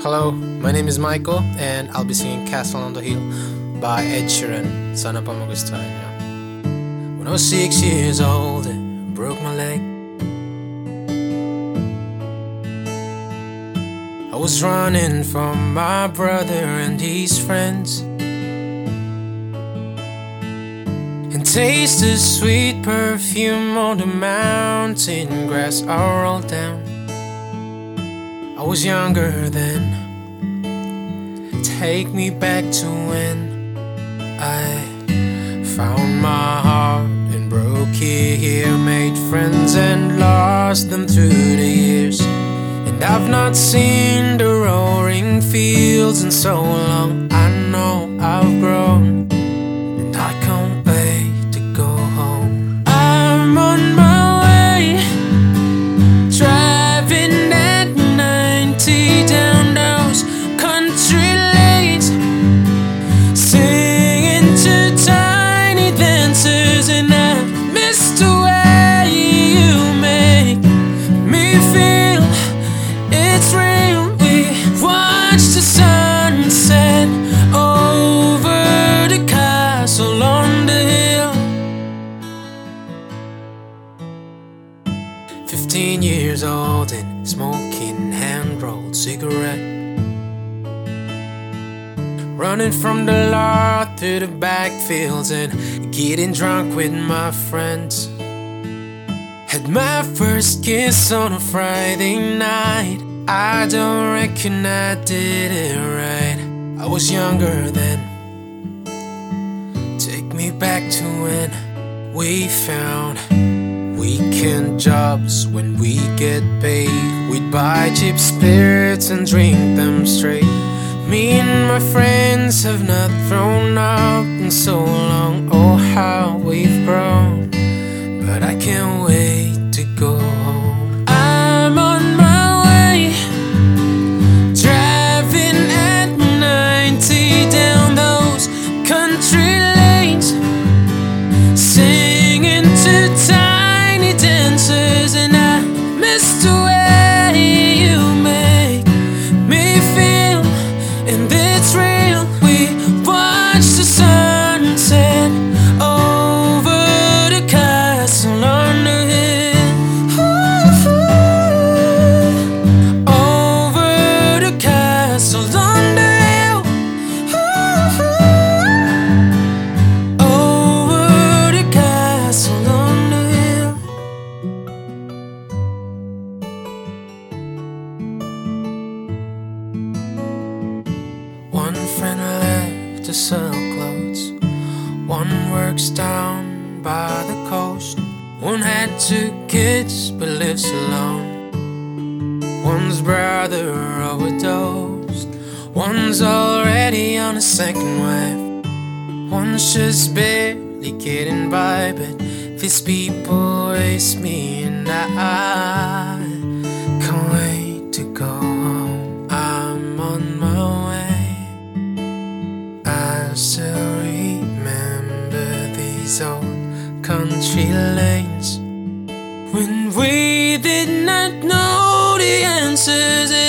Hello, my name is Michael and I'll be singing Castle on the Hill by Ed Sheeran. Sana pa magustuhan niyo. When I was six years old I broke my leg I was running from my brother and his friends And taste the sweet perfume on the mountain grass I rolled down I was younger then. Take me back to when I found my heart and broke it here Made friends and lost them through the years. And I've not seen the roaring fields in so long. I know I've grown sunset over the castle on the hill. Fifteen years old and smoking hand rolled cigarette. Running from the lot through the backfields and getting drunk with my friends. Had my first kiss on a Friday night. I don't reckon I did it right. I was younger then. Take me back to when we found weekend jobs. When we get paid, we'd buy cheap spirits and drink them straight. Me and my friends have not thrown up in so long. Oh, how we've left clothes. One works down by the coast. One had two kids but lives alone. One's brother overdosed. One's already on a second wife. One's just barely getting by, but these people waste me, and I country lanes when we did not know the answers.